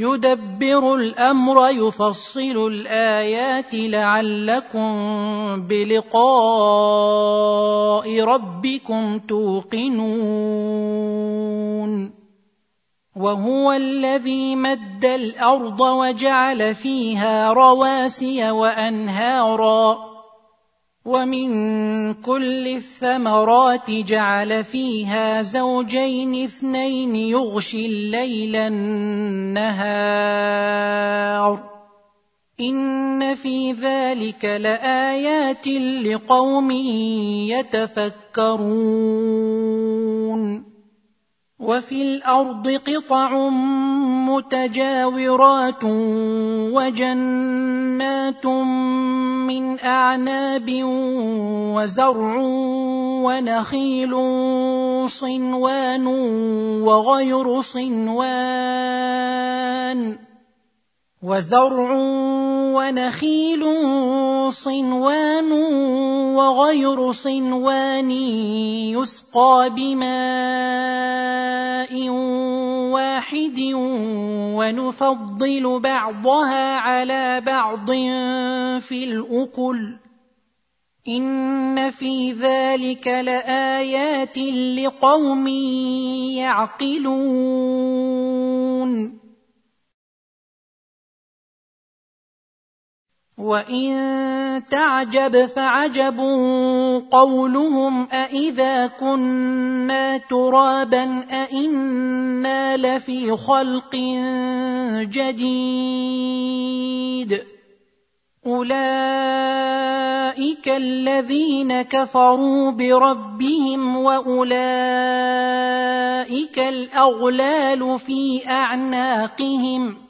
يدبر الأمر يفصل الآيات لعلكم بلقاء ربكم توقنون. وهو الذي مد الأرض وجعل فيها رواسي وأنهارا. ومن كل الثمرات جعل فيها زوجين اثنين يغشي الليل النهار. إن في ذلك لآيات لقوم يتفكرون. وفي الأرض قطع متجاورات وجنات من أعناب وزرع ونخيل صنوان وغير صنوان وزرع ونخيل صنوان وغير صنوان يسقى بماء واحد ونفضل بعضها على بعض في الأكل. إن في ذلك لآيات لقوم يعقلون. وان تعجب فعجب قولهم أإذا كنا ترابا أإنا لفي خلق جديد اولئك الذين كفروا بربهم واولئك الاغلال في اعناقهم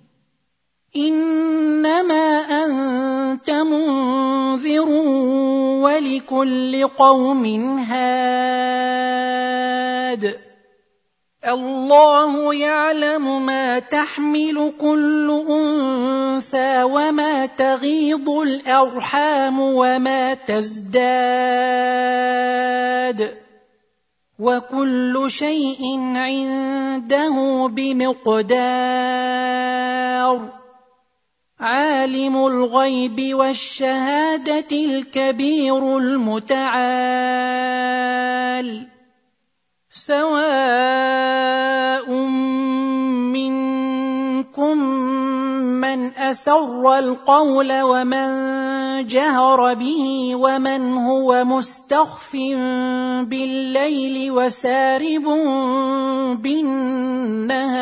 إنما أنت منذر ولكل قوم هاد. الله يعلم ما تحمل كل أنثى وما تغيض الأرحام وما تزداد. وكل شيء عنده بمقدار. عالم الغيب والشهادة الكبير المتعال. سواء منكم من أسر القول ومن جهر به ومن هو مستخف بالليل وسارب بالنهار.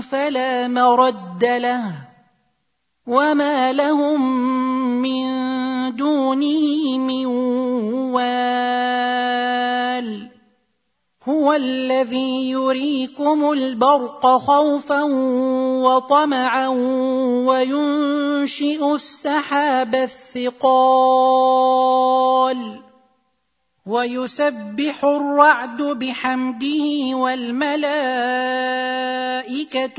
فلا مرد له وما لهم من دونه من وال هو الذي يريكم البرق خوفا وطمعا وينشئ السحاب الثقال ويسبح الرعد بحمده والملائكة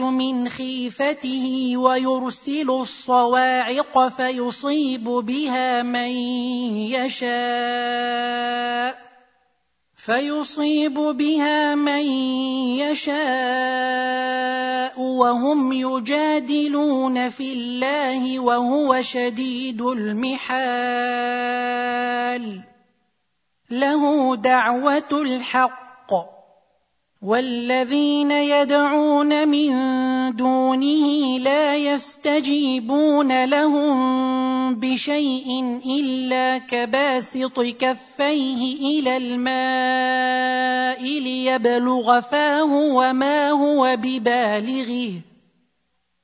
من خيفته ويرسل الصواعق فيصيب بها من يشاء فيصيب بها من يشاء وهم يجادلون في الله وهو شديد المحال له دعوة الحق. والذين يدعون من دونه لا يستجيبون لهم بشيء إلا كباسط كفيه إلى الماء ليبلغ فاه وما هو ببالغه.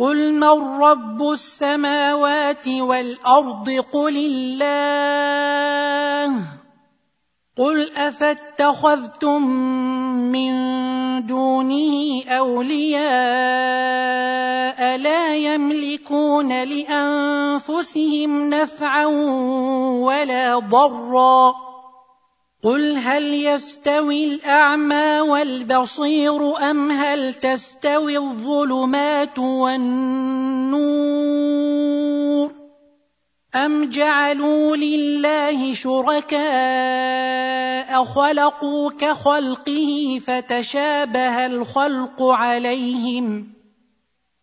قل من رب السماوات والارض قل الله قل افاتخذتم من دونه اولياء لا يملكون لانفسهم نفعا ولا ضرا قل هل يستوي الاعمى والبصير ام هل تستوي الظلمات والنور أم جعلوا لله شركاء خلقوا كخلقه فتشابه الخلق عليهم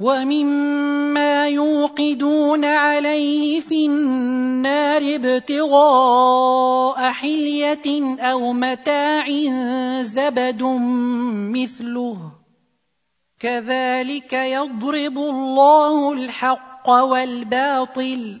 ومما يوقدون عليه في النار ابتغاء حليه أو متاع زبد مثله كذلك يضرب الله الحق والباطل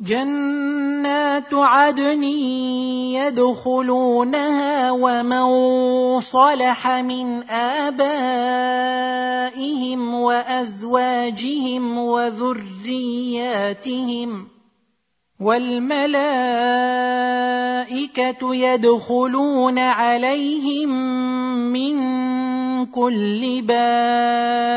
جنات عدن يدخلونها ومن صلح من آبائهم وأزواجهم وذرياتهم والملائكة يدخلون عليهم من كل باب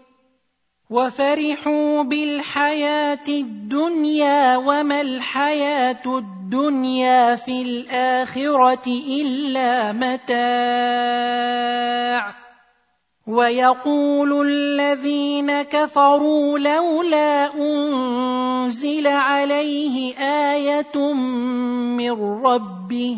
وفرحوا بالحياة الدنيا وما الحياة الدنيا في الآخرة إلا متاع. ويقول الذين كفروا لولا أنزل عليه آية من ربه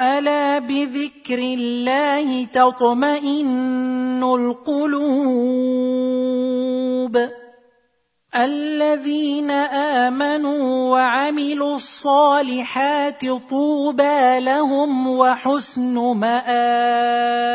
الا بذكر الله تطمئن القلوب الذين امنوا وعملوا الصالحات طوبى لهم وحسن مآب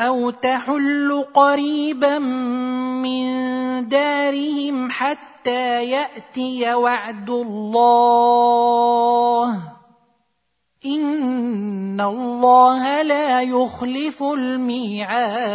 أو تحل قريبا من دارهم حتى ياتي وعد الله ان الله لا يخلف الميعاد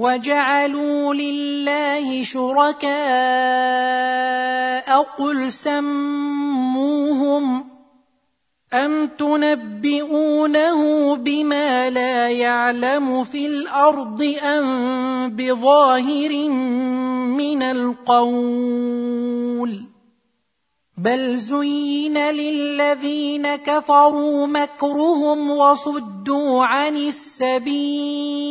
وجعلوا لله شركاء قل سموهم أم تنبئونه بما لا يعلم في الأرض أم بظاهر من القول بل زين للذين كفروا مكرهم وصدوا عن السبيل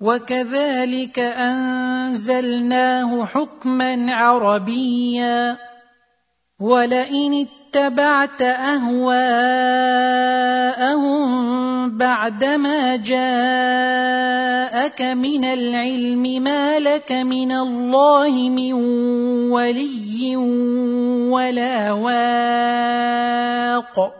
وكذلك أنزلناه حكما عربيا. ولئن اتبعت أهواءهم بعدما جاءك من العلم ما لك من الله من ولي ولا واق.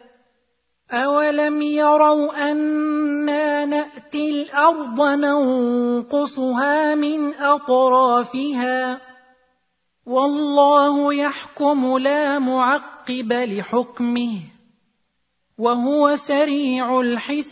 أولم يروا أنا نأتي الأرض ننقصها من أطرافها والله يحكم لا معقب لحكمه وهو سريع الحساب